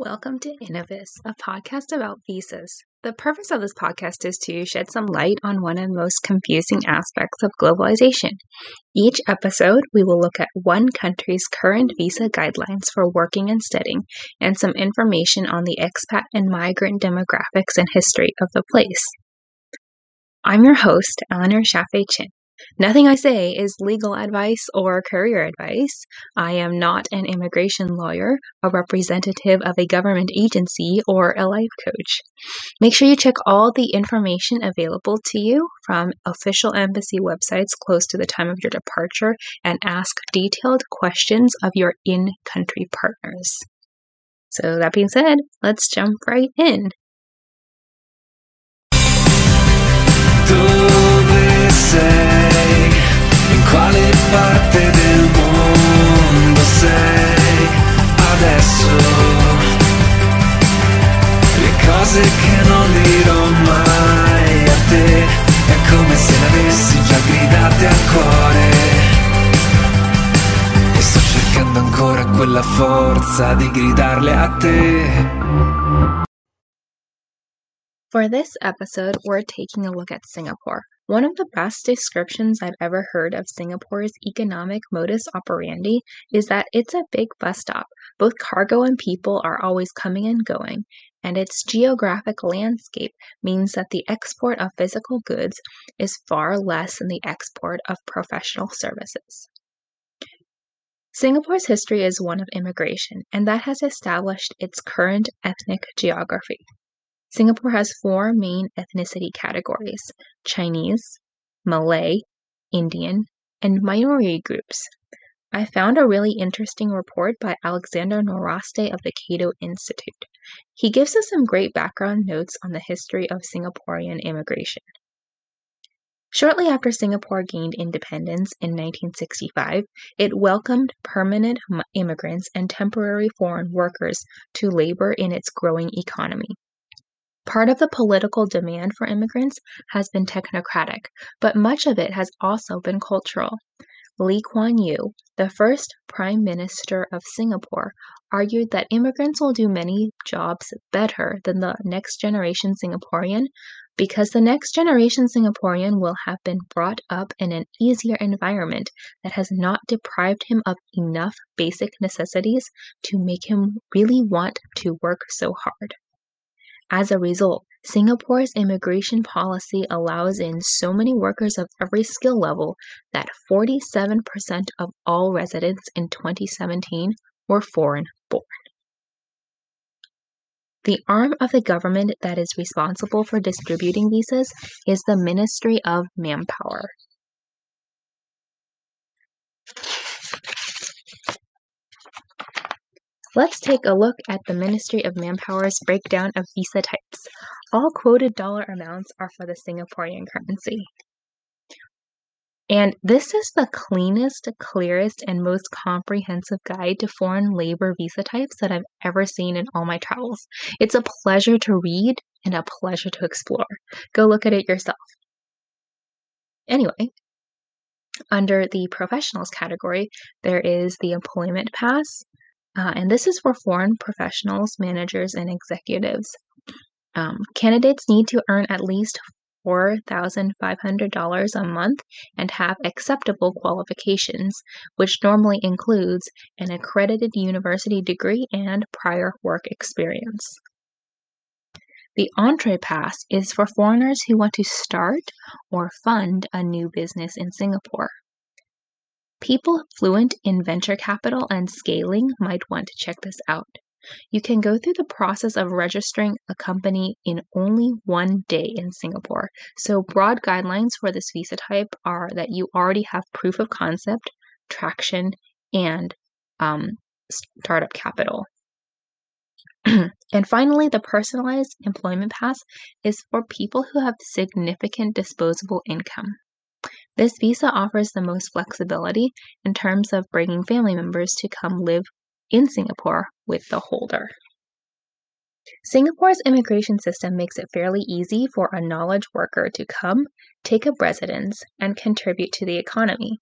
Welcome to Innovis, a podcast about visas. The purpose of this podcast is to shed some light on one of the most confusing aspects of globalization. Each episode, we will look at one country's current visa guidelines for working and studying, and some information on the expat and migrant demographics and history of the place. I'm your host, Eleanor Shafe Chin. Nothing I say is legal advice or career advice. I am not an immigration lawyer, a representative of a government agency, or a life coach. Make sure you check all the information available to you from official embassy websites close to the time of your departure and ask detailed questions of your in country partners. So, that being said, let's jump right in. Dove sei? Quella forza di gridarle a te. For this episode, we're taking a look at Singapore. One of the best descriptions I've ever heard of Singapore's economic modus operandi is that it's a big bus stop. Both cargo and people are always coming and going, and its geographic landscape means that the export of physical goods is far less than the export of professional services. Singapore's history is one of immigration, and that has established its current ethnic geography. Singapore has four main ethnicity categories Chinese, Malay, Indian, and minority groups. I found a really interesting report by Alexander Nowrasteh of the Cato Institute. He gives us some great background notes on the history of Singaporean immigration. Shortly after Singapore gained independence in 1965, it welcomed permanent immigrants and temporary foreign workers to labor in its growing economy. Part of the political demand for immigrants has been technocratic, but much of it has also been cultural. Lee Kuan Yew, the first Prime Minister of Singapore, argued that immigrants will do many jobs better than the next generation Singaporean because the next generation Singaporean will have been brought up in an easier environment that has not deprived him of enough basic necessities to make him really want to work so hard. As a result, Singapore's immigration policy allows in so many workers of every skill level that 47% of all residents in 2017 were foreign born. The arm of the government that is responsible for distributing visas is the Ministry of Manpower. Let's take a look at the Ministry of Manpower's breakdown of visa types. All quoted dollar amounts are for the Singaporean currency. And this is the cleanest, clearest, and most comprehensive guide to foreign labor visa types that I've ever seen in all my travels. It's a pleasure to read and a pleasure to explore. Go look at it yourself. Anyway, under the professionals category, there is the employment pass, uh, and this is for foreign professionals, managers, and executives. Um, candidates need to earn at least $4,500 a month and have acceptable qualifications, which normally includes an accredited university degree and prior work experience. The EntrePass is for foreigners who want to start or fund a new business in Singapore. People fluent in venture capital and scaling might want to check this out. You can go through the process of registering a company in only one day in Singapore. So, broad guidelines for this visa type are that you already have proof of concept, traction, and um, startup capital. and finally, the personalized employment pass is for people who have significant disposable income. This visa offers the most flexibility in terms of bringing family members to come live in Singapore with the holder. Singapore's immigration system makes it fairly easy for a knowledge worker to come, take up residence, and contribute to the economy.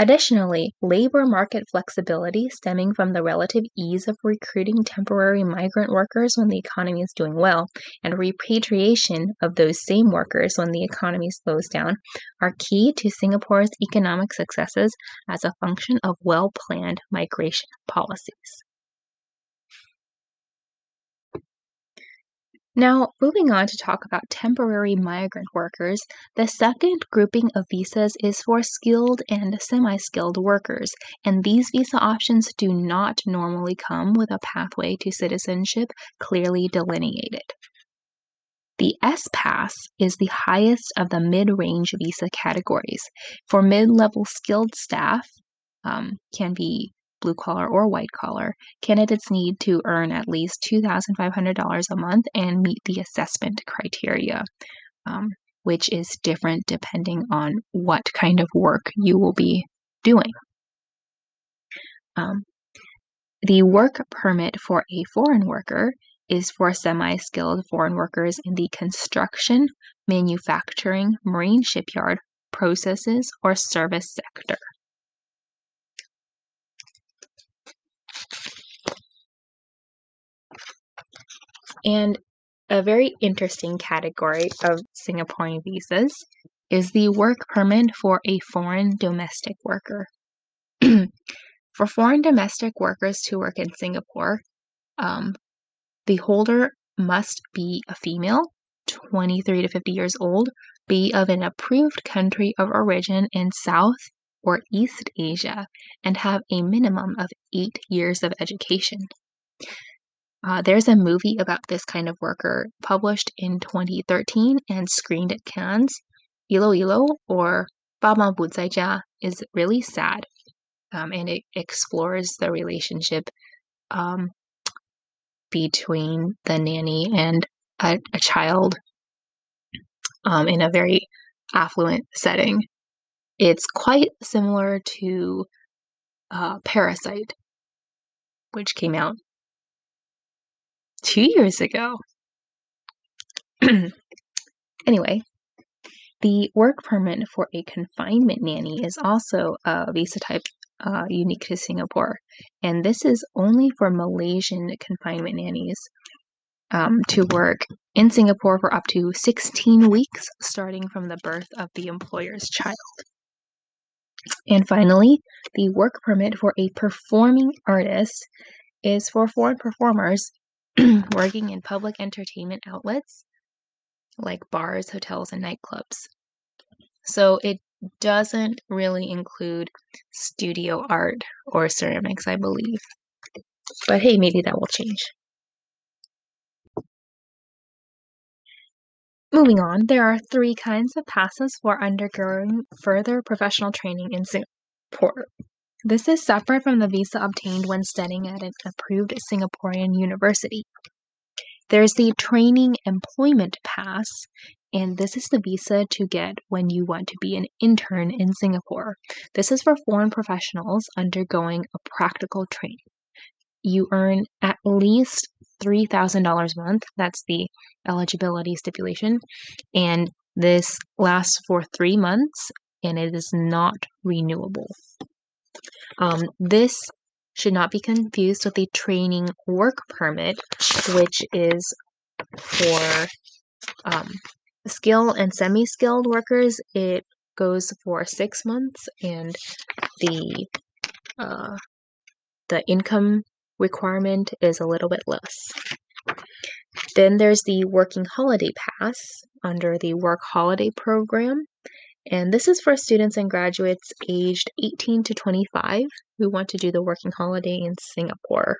Additionally, labor market flexibility stemming from the relative ease of recruiting temporary migrant workers when the economy is doing well and repatriation of those same workers when the economy slows down are key to Singapore's economic successes as a function of well planned migration policies. Now, moving on to talk about temporary migrant workers, the second grouping of visas is for skilled and semi skilled workers, and these visa options do not normally come with a pathway to citizenship clearly delineated. The S Pass is the highest of the mid range visa categories. For mid level skilled staff, um, can be blue collar or white collar, candidates need to earn at least $2,500 a month and meet the assessment criteria, um, which is different depending on what kind of work you will be doing. Um, the work permit for a foreign worker is for semi skilled foreign workers in the construction, manufacturing, marine shipyard, processes, or service sector. And a very interesting category of Singaporean visas is the work permit for a foreign domestic worker. for foreign domestic workers to work in Singapore, um, the holder must be a female, 23 to 50 years old, be of an approved country of origin in South or East Asia, and have a minimum of eight years of education. Uh, there's a movie about this kind of worker published in 2013 and screened at Cannes. Ilo Ilo or Bama Jia is really sad um, and it explores the relationship um, between the nanny and a, a child um, in a very affluent setting. It's quite similar to uh, Parasite, which came out two years ago. anyway, the work permit for a confinement nanny is also a visa type uh, unique to Singapore, and this is only for Malaysian confinement nannies um, to work in Singapore for up to 16 weeks, starting from the birth of the employer's child. And finally, the work permit for a performing artist is for foreign performers working in public entertainment outlets like bars, hotels, and nightclubs. So it doesn't really include studio art or ceramics, I believe. But hey, maybe that will change. Moving on, there are three kinds of passes for undergoing further professional training in Singapore. This is separate from the visa obtained when studying at an approved Singaporean university. There's the Training Employment Pass, and this is the visa to get when you want to be an intern in Singapore. This is for foreign professionals undergoing a practical training. You earn at least $3,000 a month. That's the eligibility stipulation. And this lasts for three months and it is not renewable. Um, this should not be confused with a training work permit, which is for um, skilled and semi skilled workers. It goes for six months, and the uh, the income requirement is a little bit less. Then there's the working holiday pass under the work holiday program. And this is for students and graduates aged 18 to 25 who want to do the working holiday in Singapore.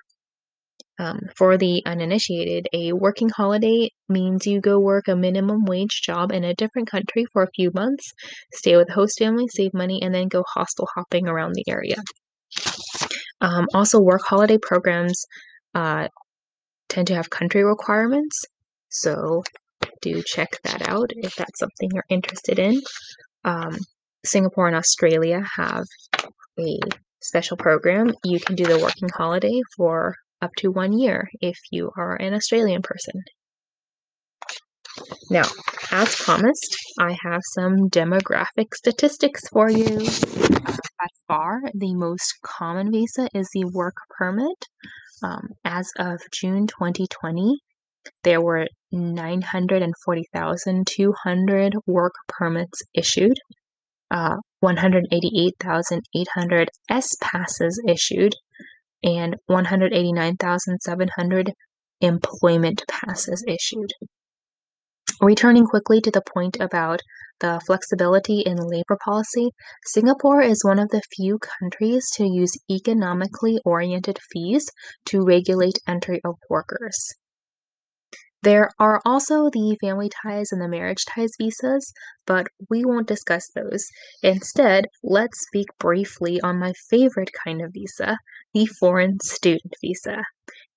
Um, for the uninitiated, a working holiday means you go work a minimum wage job in a different country for a few months, stay with the host family, save money, and then go hostel hopping around the area. Um, also, work holiday programs uh, tend to have country requirements, so do check that out if that's something you're interested in. Um, Singapore and Australia have a special program. You can do the working holiday for up to one year if you are an Australian person. Now, as promised, I have some demographic statistics for you. By far, the most common visa is the work permit. Um, as of June 2020, there were 940,200 work permits issued, uh, 188,800 S passes issued, and 189,700 employment passes issued. Returning quickly to the point about the flexibility in labor policy, Singapore is one of the few countries to use economically oriented fees to regulate entry of workers. There are also the family ties and the marriage ties visas, but we won't discuss those. Instead, let's speak briefly on my favorite kind of visa, the foreign student visa.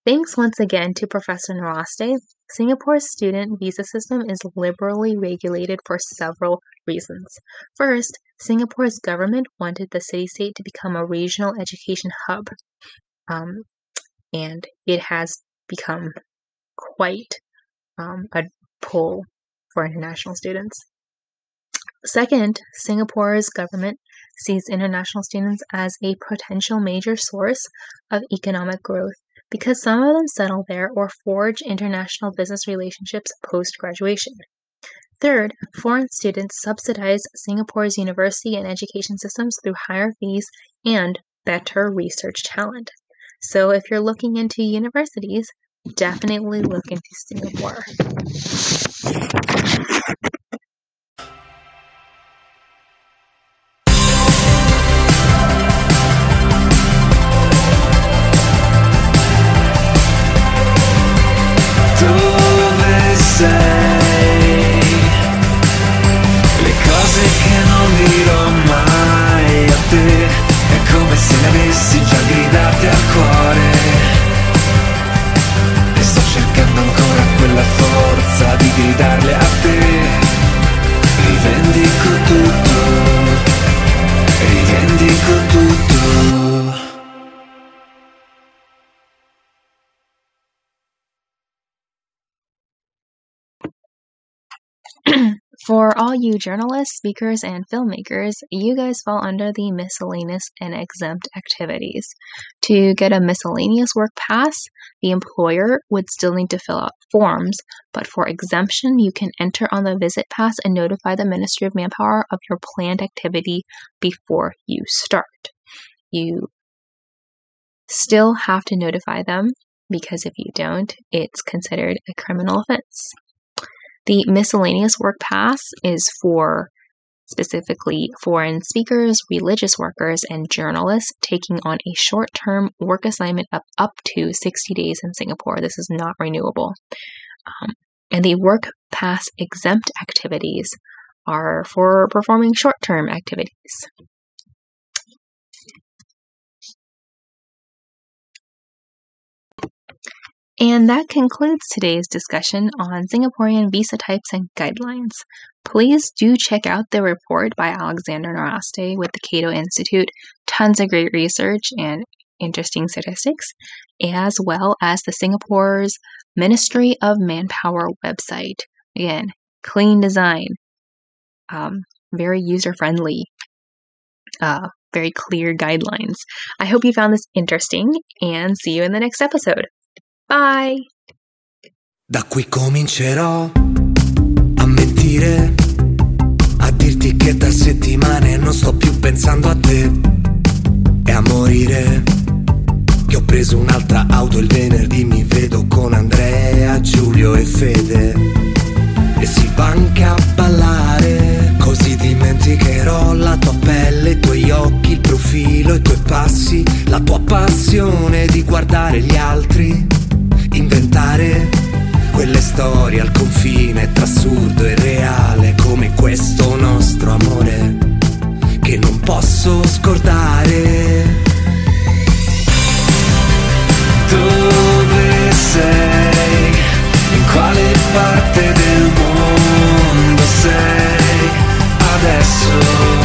Thanks once again to Professor Nowrasteh. Singapore's student visa system is liberally regulated for several reasons. First, Singapore's government wanted the city state to become a regional education hub, um, and it has become quite um, a pull for international students. Second, Singapore's government sees international students as a potential major source of economic growth because some of them settle there or forge international business relationships post graduation. Third, foreign students subsidize Singapore's university and education systems through higher fees and better research talent. So, if you're looking into universities, definitely look into Singapore. Dove sei? Le cose che non For all you journalists, speakers, and filmmakers, you guys fall under the miscellaneous and exempt activities. To get a miscellaneous work pass, the employer would still need to fill out forms, but for exemption, you can enter on the visit pass and notify the Ministry of Manpower of your planned activity before you start. You still have to notify them because if you don't, it's considered a criminal offense. The miscellaneous work pass is for specifically foreign speakers, religious workers, and journalists taking on a short term work assignment of up to 60 days in Singapore. This is not renewable. Um, and the work pass exempt activities are for performing short term activities. And that concludes today's discussion on Singaporean visa types and guidelines. Please do check out the report by Alexander Nowrasteh with the Cato Institute. Tons of great research and interesting statistics, as well as the Singapore's Ministry of Manpower website. Again, clean design, um, very user friendly, uh, very clear guidelines. I hope you found this interesting and see you in the next episode. Bye! Da qui comincerò a mentire, a dirti che da settimane non sto più pensando a te e a morire. Che ho preso un'altra auto il venerdì, mi vedo con Andrea, Giulio e Fede. E si va anche a ballare, così dimenticherò la tua pelle, i tuoi occhi, il profilo, i tuoi passi, la tua passione di guardare gli altri inventare quelle storie al confine tra assurdo e reale come questo nostro amore che non posso scordare. Dove sei? In quale parte del mondo sei adesso?